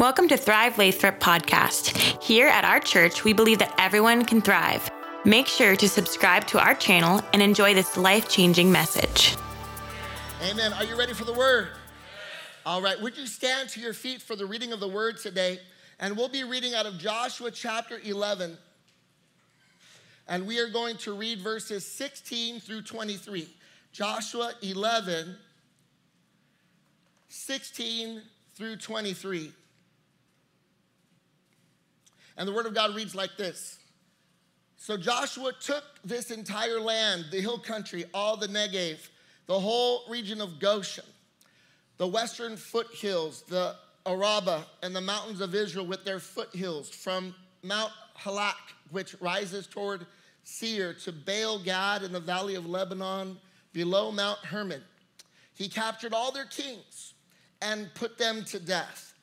Welcome to Thrive Lathrop podcast. Here at our church, we believe that everyone can thrive. Make sure to subscribe to our channel and enjoy this life changing message. Amen. Are you ready for the word? All right. Would you stand to your feet for the reading of the word today? And we'll be reading out of Joshua chapter 11. And we are going to read verses 16 through 23. Joshua 11, 16 through 23. And the word of God reads like this So Joshua took this entire land, the hill country, all the Negev, the whole region of Goshen, the western foothills, the Araba, and the mountains of Israel with their foothills, from Mount Halak, which rises toward Seir, to Baal Gad in the valley of Lebanon, below Mount Hermon. He captured all their kings and put them to death.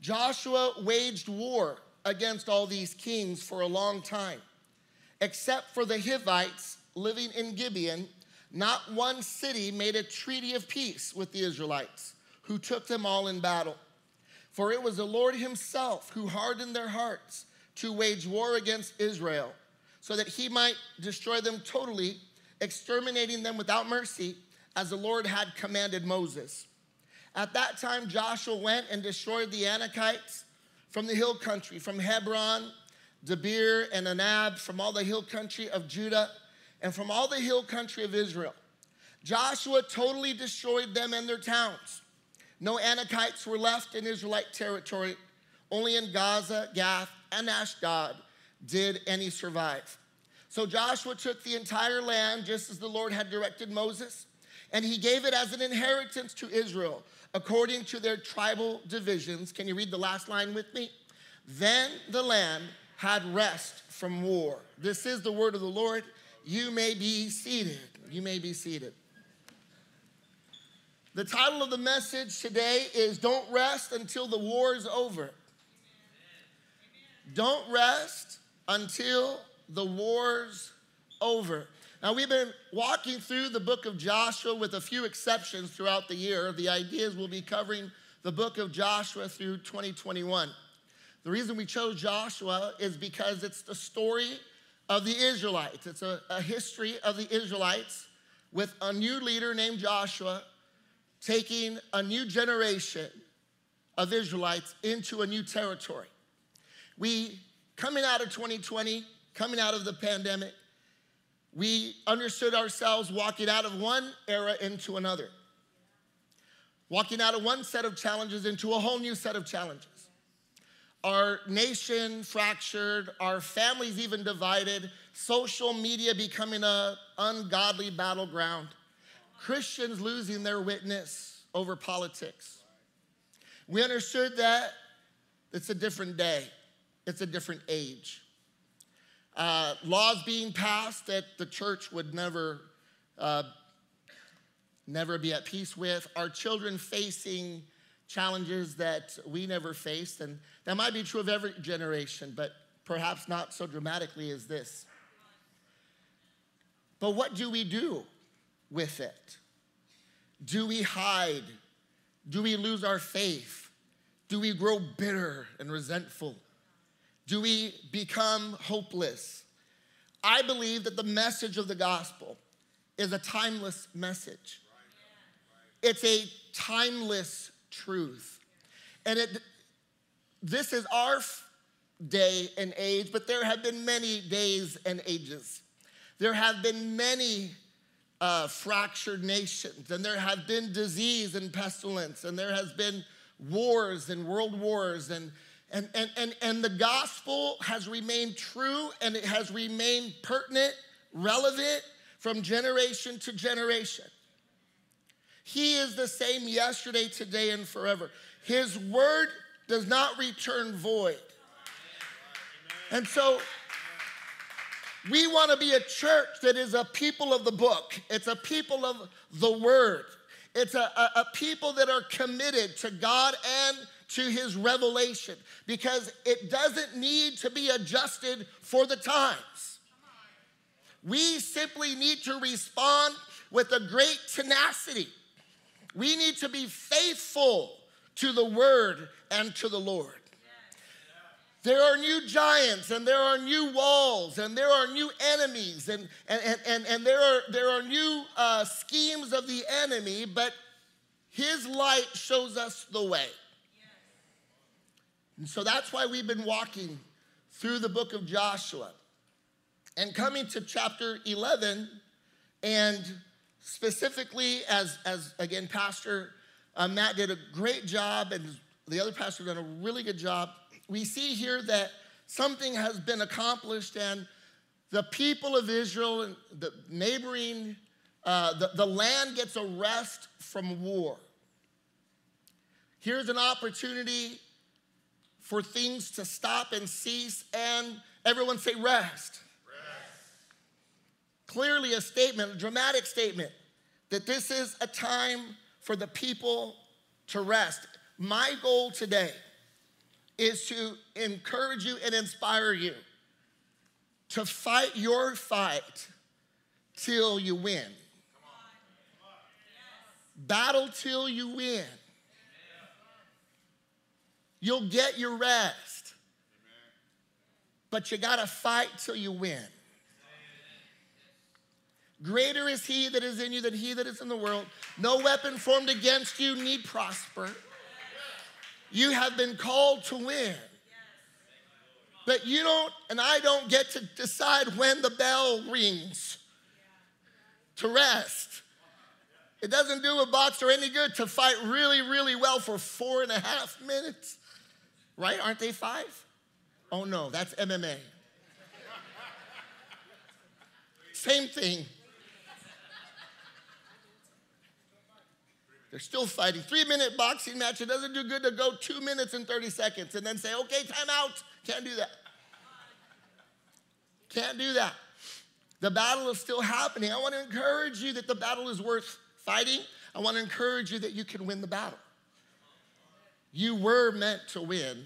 Joshua waged war against all these kings for a long time. Except for the Hivites living in Gibeon, not one city made a treaty of peace with the Israelites, who took them all in battle. For it was the Lord Himself who hardened their hearts to wage war against Israel, so that He might destroy them totally, exterminating them without mercy, as the Lord had commanded Moses. At that time, Joshua went and destroyed the Anakites from the hill country, from Hebron, Debir, and Anab, from all the hill country of Judah, and from all the hill country of Israel. Joshua totally destroyed them and their towns. No Anakites were left in Israelite territory. Only in Gaza, Gath, and Ashdod did any survive. So Joshua took the entire land just as the Lord had directed Moses, and he gave it as an inheritance to Israel according to their tribal divisions. Can you read the last line with me? Then the land had rest from war. This is the word of the Lord. You may be seated. You may be seated. The title of the message today is Don't Rest Until the War is Over. Don't rest until the war's over. Now, we've been walking through the book of Joshua with a few exceptions throughout the year. The idea is we'll be covering the book of Joshua through 2021. The reason we chose Joshua is because it's the story of the Israelites. It's a, a history of the Israelites with a new leader named Joshua taking a new generation of Israelites into a new territory. We, coming out of 2020, coming out of the pandemic, we understood ourselves walking out of one era into another, walking out of one set of challenges into a whole new set of challenges. Our nation fractured, our families even divided, social media becoming an ungodly battleground, Christians losing their witness over politics. We understood that it's a different day, it's a different age uh, laws being passed that the church would never, uh, never be at peace with, our children facing challenges that we never faced. And that might be true of every generation, but perhaps not so dramatically as this. But what do we do with it? Do we hide? Do we lose our faith? Do we grow bitter and resentful? Do we become hopeless? I believe that the message of the gospel is a timeless message. It's a timeless truth. And it, this is our day and age, but there have been many days and ages. There have been many uh, fractured nations, and there have been disease and pestilence, and there has been wars and world wars and and, and, and, and the gospel has remained true and it has remained pertinent, relevant from generation to generation. He is the same yesterday, today, and forever. His word does not return void. And so we want to be a church that is a people of the book, it's a people of the word, it's a, a, a people that are committed to God and to his revelation because it doesn't need to be adjusted for the times. We simply need to respond with a great tenacity. We need to be faithful to the word and to the Lord. There are new giants and there are new walls and there are new enemies and, and, and, and, there, are, there are new uh, schemes of the enemy, but his light shows us the way. And so that's why we've been walking through the book of Joshua and coming to chapter 11 and specifically as, as again pastor uh, matt did a great job and the other pastor done a really good job we see here that something has been accomplished and the people of Israel and the neighboring, uh, the, the land gets a rest from war. Here's an opportunity for things to stop and cease, and everyone say, rest. rest. Clearly, a statement, a dramatic statement, that this is a time for the people to rest. My goal today is to encourage you and inspire you to fight your fight till you win. Battle till you win. You'll get your rest. But you got to fight till you win. Greater is he that is in you than he that is in the world. No weapon formed against you need prosper. You have been called to win. But you don't, and I don't get to decide when the bell rings to rest. It doesn't do a boxer any good to fight really, really well for four and a half minutes. Right? Aren't they five? Oh no, that's MMA. Same thing. They're still fighting. Three minute boxing match, it doesn't do good to go two minutes and 30 seconds and then say, okay, time out. Can't do that. Can't do that. The battle is still happening. I want to encourage you that the battle is worth fighting. I want to encourage you that you can win the battle. You were meant to win.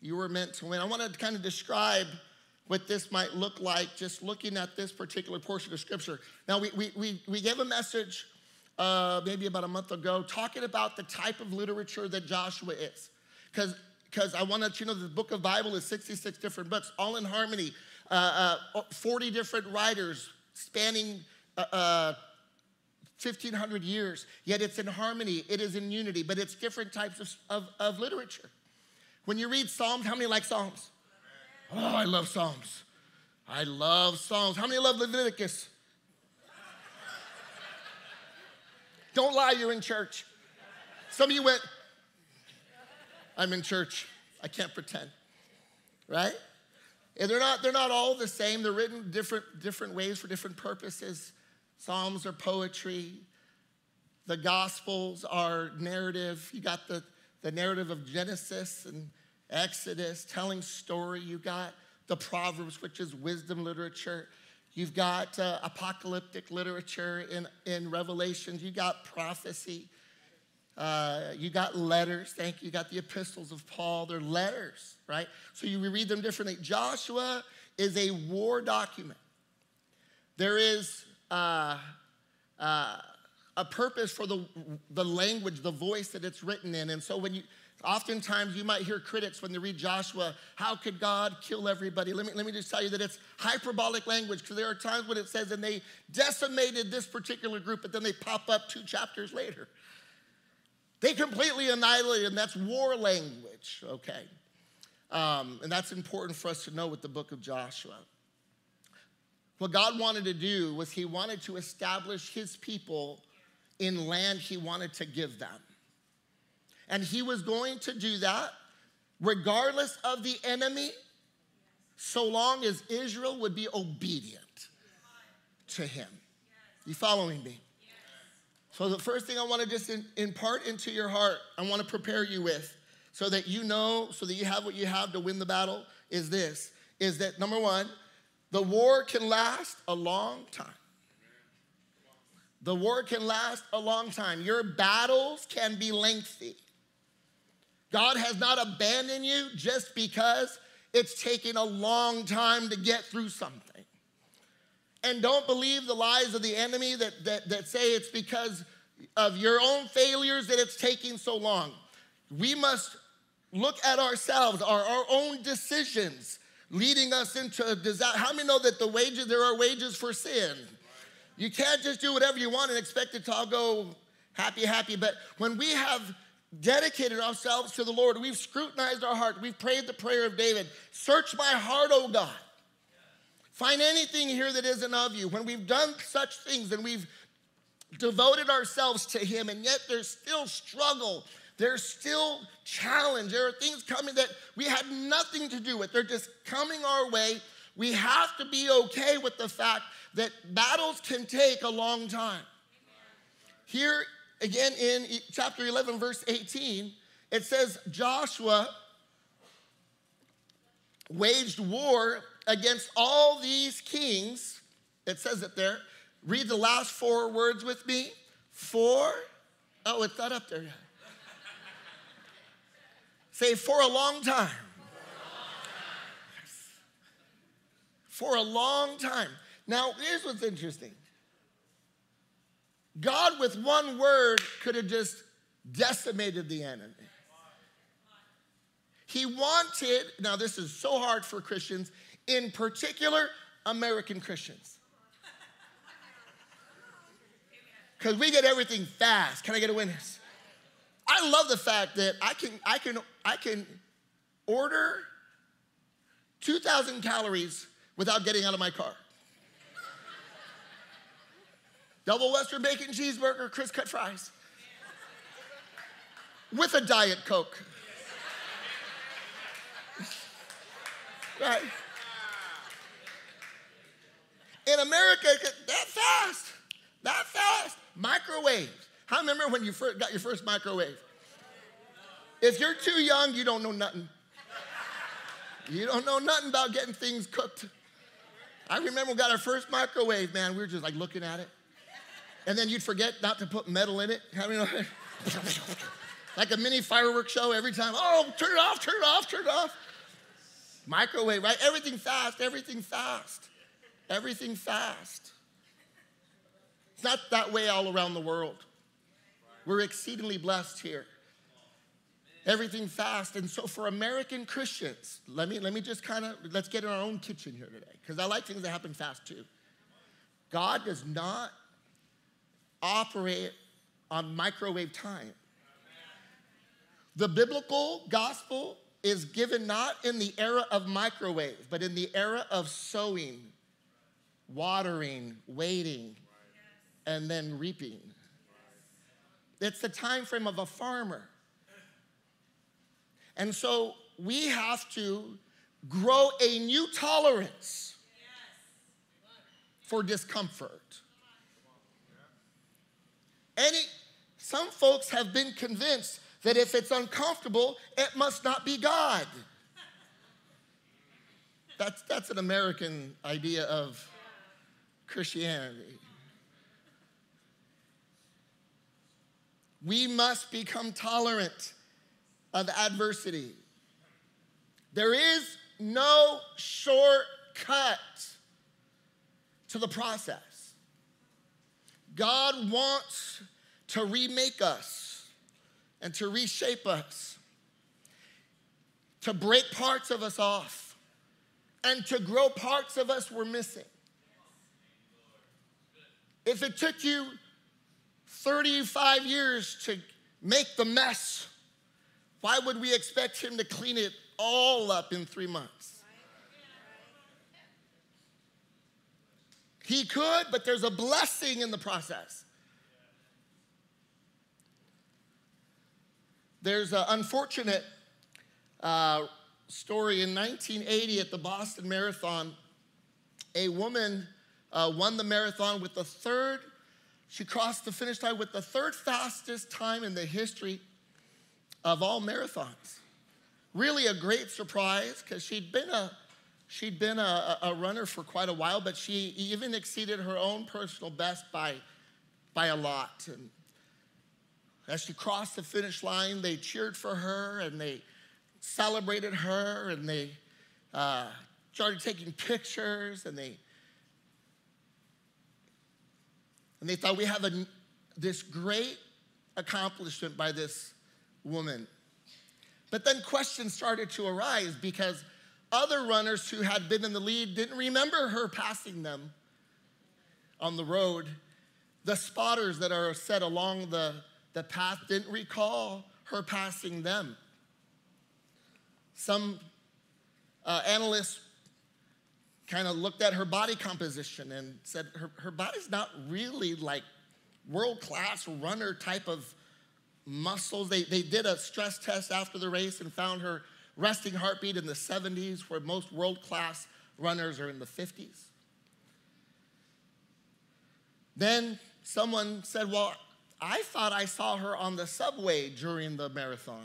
You were meant to win. I want to kind of describe what this might look like just looking at this particular portion of scripture. Now, we, we, we, we gave a message uh, maybe about a month ago, talking about the type of literature that Joshua is. Because because I want to let you know the book of Bible is 66 different books, all in harmony, uh, uh, 40 different writers spanning uh, 1,500 uh, years, yet it's in harmony, it is in unity, but it's different types of, of, of literature. When you read Psalms, how many like Psalms? Oh, I love Psalms. I love Psalms. How many love Leviticus? Don't lie, you're in church. Some of you went, I'm in church. I can't pretend. Right? And they're not, they're not all the same. They're written different, different ways for different purposes. Psalms are poetry. The Gospels are narrative. You got the, the narrative of Genesis and Exodus, telling story. You got the Proverbs, which is wisdom literature. You've got uh, apocalyptic literature in, in Revelations. You got prophecy. Uh, you got letters. Thank you. You got the epistles of Paul. They're letters, right? So you read them differently. Joshua is a war document. There is uh, uh, a purpose for the, the language, the voice that it's written in. And so when you, Oftentimes, you might hear critics when they read Joshua, how could God kill everybody? Let me, let me just tell you that it's hyperbolic language because there are times when it says, and they decimated this particular group, but then they pop up two chapters later. They completely annihilated, and that's war language, okay? Um, and that's important for us to know with the book of Joshua. What God wanted to do was He wanted to establish His people in land He wanted to give them. And he was going to do that regardless of the enemy, so long as Israel would be obedient to him. You following me? So, the first thing I want to just impart into your heart, I want to prepare you with, so that you know, so that you have what you have to win the battle, is this is that number one, the war can last a long time. The war can last a long time. Your battles can be lengthy. God has not abandoned you just because it's taking a long time to get through something. And don't believe the lies of the enemy that, that, that say it's because of your own failures that it's taking so long. We must look at ourselves, our, our own decisions leading us into a disaster. How many know that the wages, there are wages for sin? You can't just do whatever you want and expect it to all go happy, happy. But when we have dedicated ourselves to the Lord, we've scrutinized our heart, we've prayed the prayer of David Search my heart, O God. Find anything here that isn't of you. When we've done such things and we've devoted ourselves to Him, and yet there's still struggle, there's still challenge, there are things coming that we had nothing to do with, they're just coming our way. We have to be okay with the fact that battles can take a long time. Here again in chapter 11, verse 18, it says Joshua waged war against all these kings. It says it there. Read the last four words with me. For, oh, it's not up there yet. Say, for a long time. For a long time. Now, here's what's interesting God, with one word, could have just decimated the enemy. He wanted, now, this is so hard for Christians, in particular, American Christians. Because we get everything fast. Can I get a witness? I love the fact that I can, I can, I can order 2,000 calories without getting out of my car. Double Western bacon cheeseburger, crisp cut fries. With a Diet Coke. right? In America, that fast, that fast. Microwaves. How remember when you first got your first microwave? If you're too young, you don't know nothing. You don't know nothing about getting things cooked. I remember we got our first microwave, man. We were just like looking at it. And then you'd forget not to put metal in it. Like a mini fireworks show every time. Oh, turn it off, turn it off, turn it off. Microwave, right? Everything fast, everything fast, everything fast. It's not that way all around the world. We're exceedingly blessed here. Everything fast. And so for American Christians, let me, let me just kind of, let's get in our own kitchen here today, because I like things that happen fast too. God does not operate on microwave time. The biblical gospel is given not in the era of microwave, but in the era of sowing, watering, waiting, and then reaping. It's the time frame of a farmer. And so we have to grow a new tolerance for discomfort. Any, some folks have been convinced that if it's uncomfortable, it must not be God. That's, that's an American idea of Christianity. We must become tolerant of adversity. There is no shortcut to the process. God wants to remake us and to reshape us, to break parts of us off, and to grow parts of us we're missing. If it took you 35 years to make the mess, why would we expect him to clean it all up in three months? He could, but there's a blessing in the process. There's an unfortunate uh, story in 1980 at the Boston Marathon. A woman uh, won the marathon with the third, she crossed the finish line with the third fastest time in the history of all marathons. Really a great surprise because she'd been a She'd been a, a, runner for quite a while, but she even exceeded her own personal best by, by a lot. And as she crossed the finish line, they cheered for her and they celebrated her and they uh, started taking pictures and they and they thought we have a this great accomplishment by this woman. But then questions started to arise because other runners who had been in the lead didn't remember her passing them on the road. The spotters that are set along the, the path didn't recall her passing them. Some uh, analysts kind of looked at her body composition and said her, her body's not really like world class runner type of muscles. They, they did a stress test after the race and found her resting heartbeat in the 70s, where most world class runners are in the 50s. Then someone said, Well, I thought I saw her on the subway during the marathon.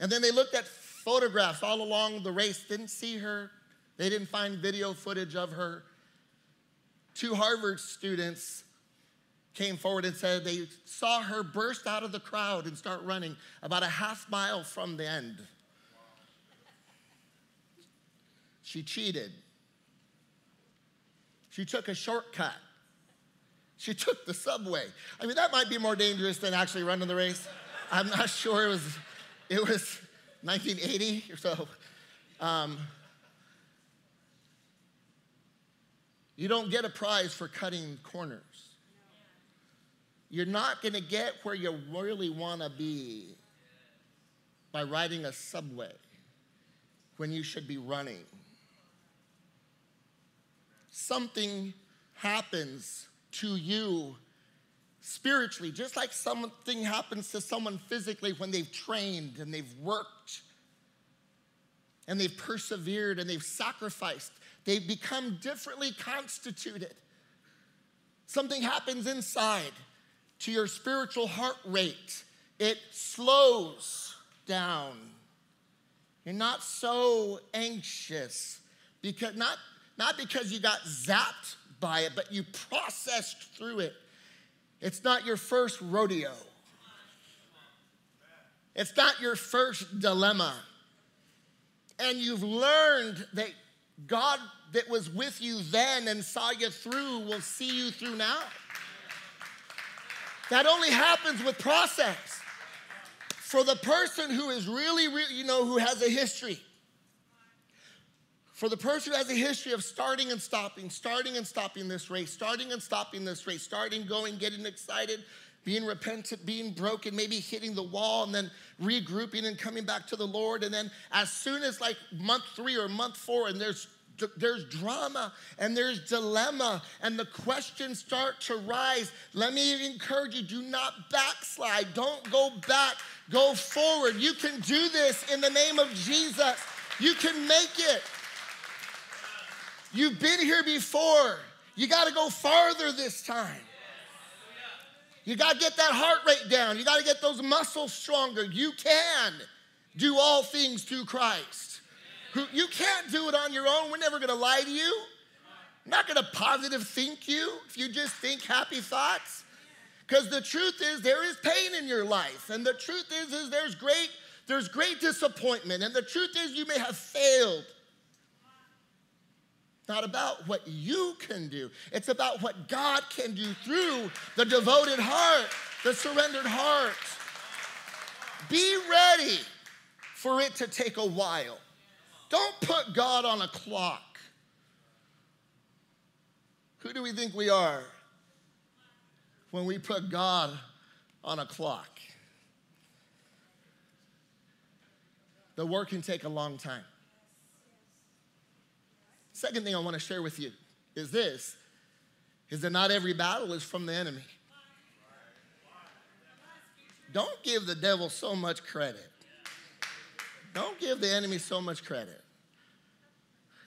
and then they looked at photographs all along the race, didn't see her. They didn't find video footage of her. Two Harvard students came forward and said they saw her burst out of the crowd and start running about a half mile from the end. She cheated. She took a shortcut. She took the subway. I mean, that might be more dangerous than actually running the race. I'm not sure it was, it was 1980 or so. Um, you don't get a prize for cutting corners. You're not going to get where you really want to be by riding a subway when you should be running. Something happens to you spiritually, just like something happens to someone physically when they've trained and they've worked and they've persevered and they've sacrificed. They've become differently constituted. Something happens inside to your spiritual heart rate. It slows down. You're not so anxious because not, not because you got zapped by it, but you processed through it. It's not your first rodeo. It's not your first dilemma. And you've learned that God that was with you then and saw you through will see you through now. That only happens with process. For the person who is really, you know, who has a history, for the person who has a history of starting and stopping, starting and stopping this race, starting and stopping this race, starting, going, getting excited, being repentant, being broken, maybe hitting the wall, and then regrouping and coming back to the Lord. And then, as soon as like month three or month four, and there's there's drama and there's dilemma and the questions start to rise let me encourage you do not backslide. Don't go back. Go forward. You can do this in the name of jesus. You can make it you've been here before you got to go farther this time you got to get that heart rate down you got to get those muscles stronger you can do all things through christ you can't do it on your own. We're never going to lie to you. I'm not going to positive think you if you just think happy thoughts. Because the truth is there is pain in your life. And the truth is, is there's great, there's great disappointment. And the truth is you may have failed. Not about what you can do. It's about what God can do through the devoted heart, the surrendered heart. Be ready for it to take a while. Don't put God on a clock. Who do we think we are when we put God on a clock? The work can take a long time. Second thing I want to share with you is this is that not every battle is from the enemy. Don't give the devil so much credit. Don't give the enemy so much credit.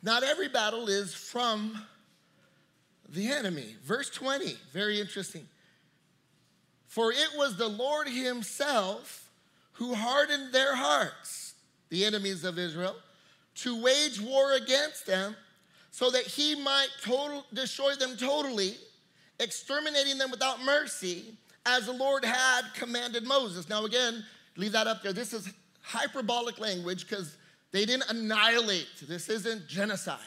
Not every battle is from the enemy. Verse 20, very interesting. For it was the Lord Himself who hardened their hearts, the enemies of Israel, to wage war against them, so that He might total, destroy them totally, exterminating them without mercy, as the Lord had commanded Moses. Now, again, leave that up there. This is hyperbolic language because they didn't annihilate. This isn't genocide.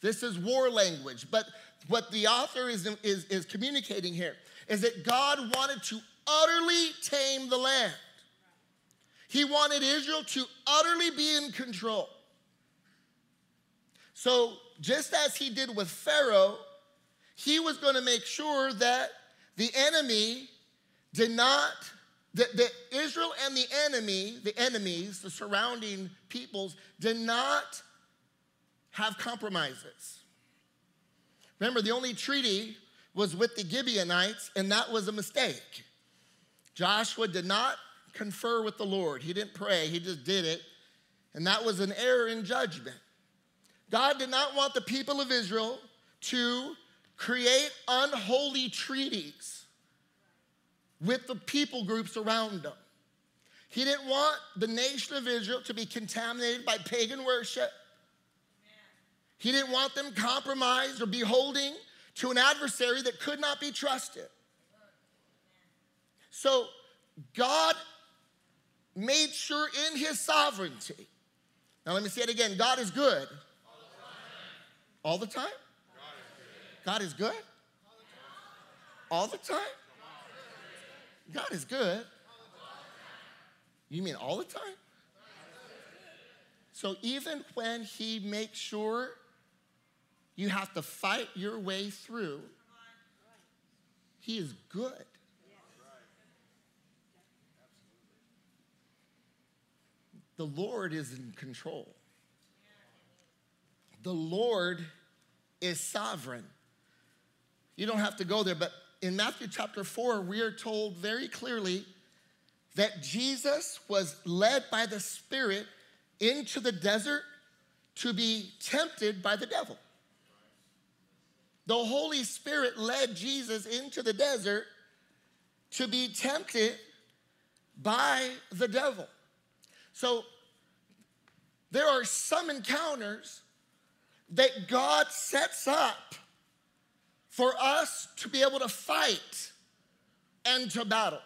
This is war language. But what the author is, is, is communicating here is that God wanted to utterly tame the land. He wanted Israel to utterly be in control. So, just as he did with Pharaoh, he was going to make sure that the enemy did not, that, that Israel and the enemy, the enemies, the surrounding peoples, did not have compromises. Remember, the only treaty was with the Gibeonites, and that was a mistake. Joshua did not confer with the Lord, he didn't pray, he just did it, and that was an error in judgment. God did not want the people of Israel to create unholy treaties with the people groups around them. He didn't want the nation of Israel to be contaminated by pagan worship. He didn't want them compromised or beholding to an adversary that could not be trusted. So God made sure in his sovereignty. Now let me say it again God is good. All the time? God is good? All the time? God is good. You mean all the time? So even when he makes sure you have to fight your way through, he is good. The Lord is in control. The Lord is sovereign. You don't have to go there, but in Matthew chapter 4, we are told very clearly that Jesus was led by the Spirit into the desert to be tempted by the devil. The Holy Spirit led Jesus into the desert to be tempted by the devil. So there are some encounters that God sets up for us to be able to fight and to battle.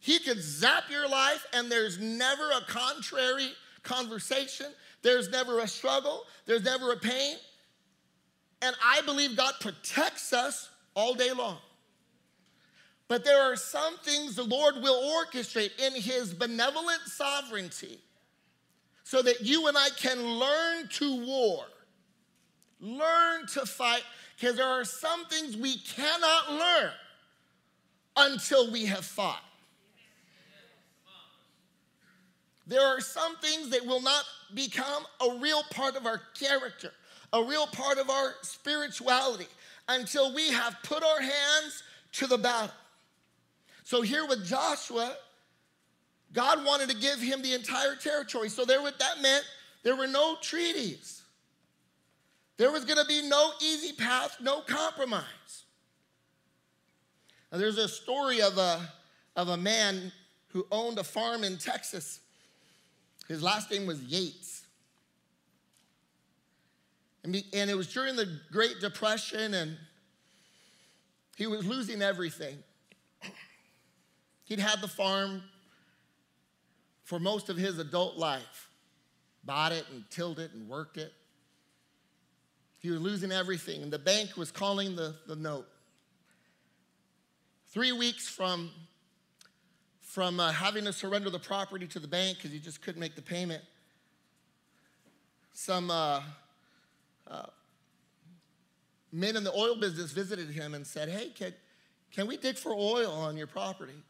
He could zap your life, and there's never a contrary conversation, there's never a struggle, there's never a pain. And I believe God protects us all day long. But there are some things the Lord will orchestrate in His benevolent sovereignty so that you and I can learn to war, learn to fight, because there are some things we cannot learn until we have fought. There are some things that will not become a real part of our character, a real part of our spirituality, until we have put our hands to the battle. So, here with Joshua, God wanted to give him the entire territory. So, there, that meant there were no treaties. There was going to be no easy path, no compromise. Now, there's a story of a, of a man who owned a farm in Texas. His last name was Yates. And, and it was during the Great Depression, and he was losing everything. He'd had the farm for most of his adult life, bought it and tilled it and worked it. He was losing everything, and the bank was calling the, the note. Three weeks from, from uh, having to surrender the property to the bank because he just couldn't make the payment, some uh, uh, men in the oil business visited him and said, Hey, can, can we dig for oil on your property?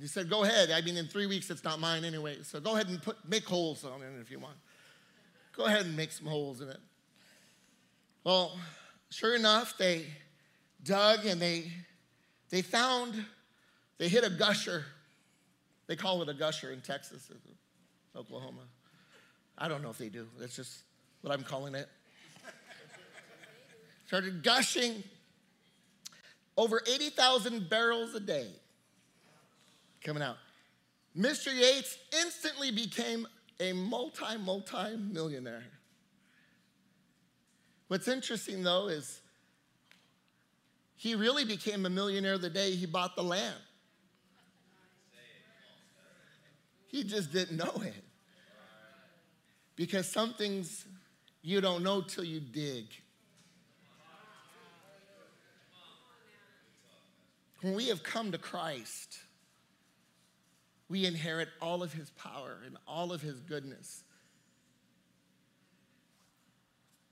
He said, Go ahead. I mean, in three weeks, it's not mine anyway. So go ahead and put, make holes on it if you want. Go ahead and make some holes in it. Well, sure enough, they dug and they, they found, they hit a gusher. They call it a gusher in Texas, Oklahoma. I don't know if they do. That's just what I'm calling it. Started gushing over 80,000 barrels a day coming out. Mr. Yates instantly became a multi, multi millionaire. What's interesting though is he really became a millionaire the day he bought the land. He just didn't know it. Because some things You don't know till you dig. When we have come to Christ, we inherit all of his power and all of his goodness.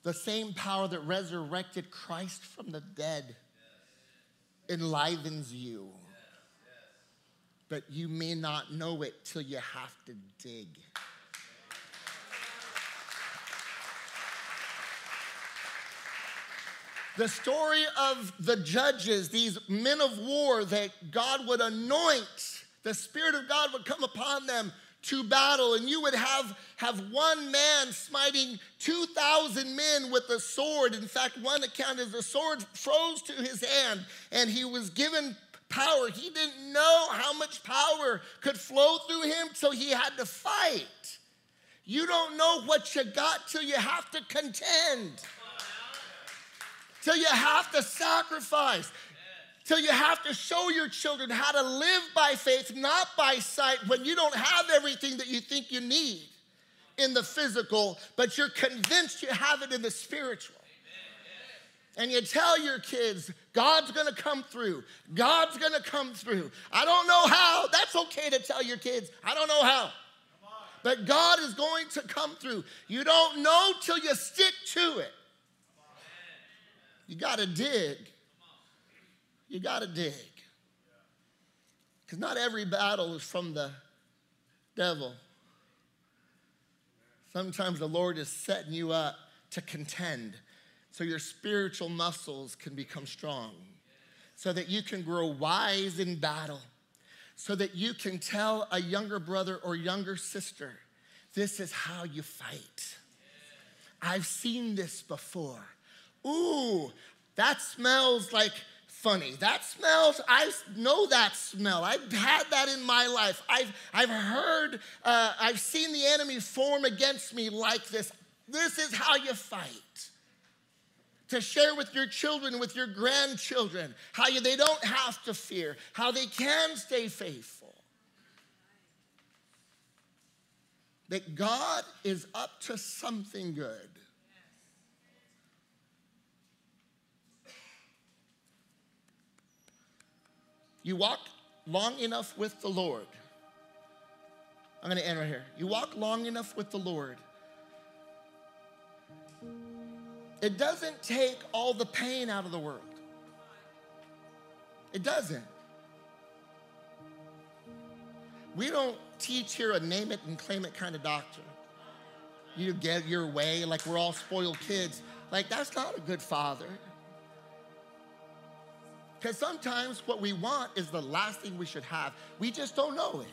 The same power that resurrected Christ from the dead enlivens you. But you may not know it till you have to dig. The story of the judges, these men of war that God would anoint, the Spirit of God would come upon them to battle, and you would have, have one man smiting 2,000 men with a sword. In fact, one account is the sword froze to his hand, and he was given power. He didn't know how much power could flow through him, so he had to fight. You don't know what you got till you have to contend till you have to sacrifice, till you have to show your children how to live by faith, not by sight, when you don't have everything that you think you need in the physical, but you're convinced you have it in the spiritual. And you tell your kids, God's gonna come through. God's gonna come through. I don't know how. That's okay to tell your kids. I don't know how. But God is going to come through. You don't know till you stick to it. You got to dig. You got to dig. Because not every battle is from the devil. Sometimes the Lord is setting you up to contend so your spiritual muscles can become strong, so that you can grow wise in battle, so that you can tell a younger brother or younger sister, this is how you fight. I've seen this before. Ooh, that smells like funny. That smells, I know that smell. I've had that in my life. I've, I've heard, uh, I've seen the enemy form against me like this. This is how you fight. To share with your children, with your grandchildren, how you, they don't have to fear, how they can stay faithful. That God is up to something good. You walk long enough with the Lord. I'm going to end right here. You walk long enough with the Lord. It doesn't take all the pain out of the world. It doesn't. We don't teach here a name it and claim it kind of doctrine. You get your way like we're all spoiled kids. Like, that's not a good father. Because sometimes what we want is the last thing we should have. We just don't know it.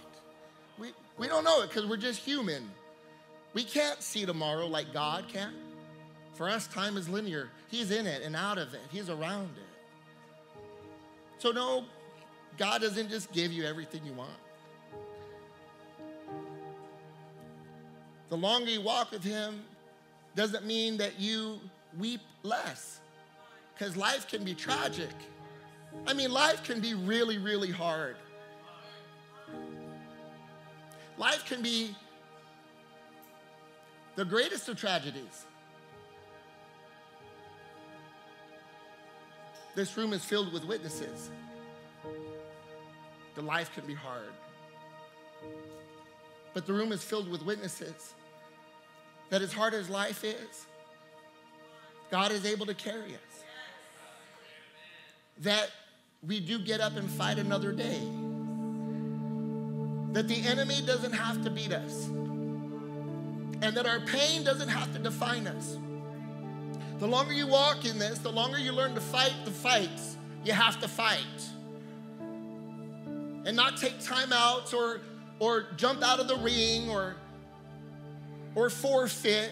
We, we don't know it because we're just human. We can't see tomorrow like God can. For us, time is linear. He's in it and out of it, He's around it. So, no, God doesn't just give you everything you want. The longer you walk with Him doesn't mean that you weep less, because life can be tragic. I mean, life can be really, really hard. Life can be the greatest of tragedies. This room is filled with witnesses. The life can be hard. But the room is filled with witnesses that as hard as life is, God is able to carry us. That we do get up and fight another day. That the enemy doesn't have to beat us. And that our pain doesn't have to define us. The longer you walk in this, the longer you learn to fight the fights you have to fight. And not take time outs or, or jump out of the ring or, or forfeit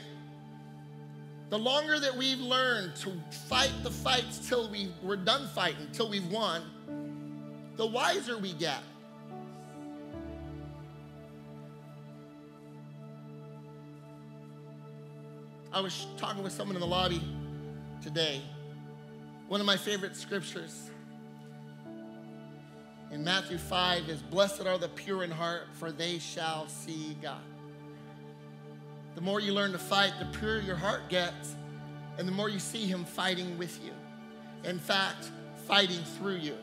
the longer that we've learned to fight the fights till we, we're done fighting, till we've won, the wiser we get. I was talking with someone in the lobby today. One of my favorite scriptures in Matthew 5 is Blessed are the pure in heart, for they shall see God. The more you learn to fight, the purer your heart gets, and the more you see Him fighting with you. In fact, fighting through you,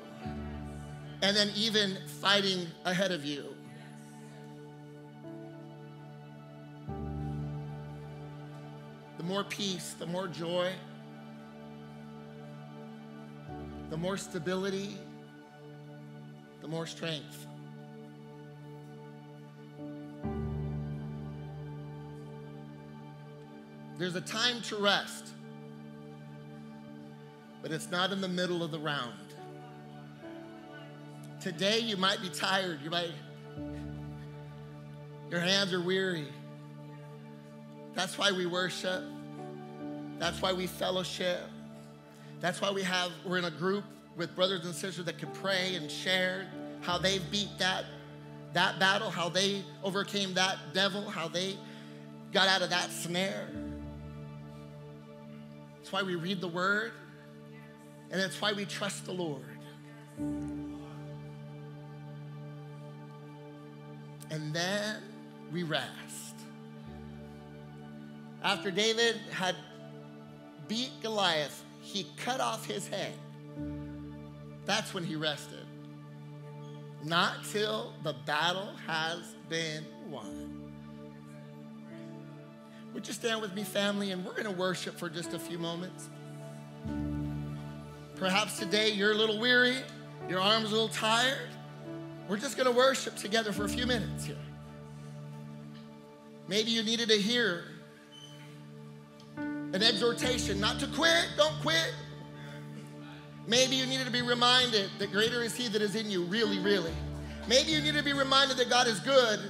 and then even fighting ahead of you. The more peace, the more joy, the more stability, the more strength. There's a time to rest, but it's not in the middle of the round. Today you might be tired, you might your hands are weary. That's why we worship. That's why we fellowship. That's why we have we're in a group with brothers and sisters that can pray and share how they beat that that battle, how they overcame that devil, how they got out of that snare. Why we read the word, and that's why we trust the Lord. And then we rest. After David had beat Goliath, he cut off his head. That's when he rested. Not till the battle has been won. Would you stand with me, family? And we're going to worship for just a few moments. Perhaps today you're a little weary, your arm's a little tired. We're just going to worship together for a few minutes here. Maybe you needed to hear an exhortation not to quit, don't quit. Maybe you needed to be reminded that greater is He that is in you, really, really. Maybe you needed to be reminded that God is good.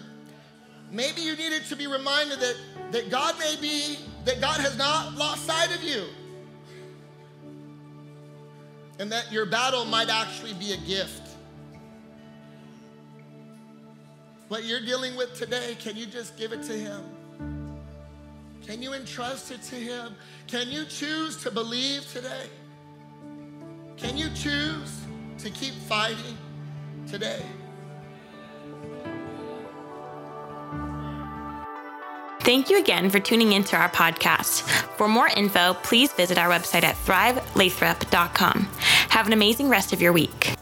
Maybe you needed to be reminded that, that God may be, that God has not lost sight of you. And that your battle might actually be a gift. What you're dealing with today, can you just give it to Him? Can you entrust it to Him? Can you choose to believe today? Can you choose to keep fighting today? Thank you again for tuning into our podcast. For more info, please visit our website at thrivelathrop.com. Have an amazing rest of your week.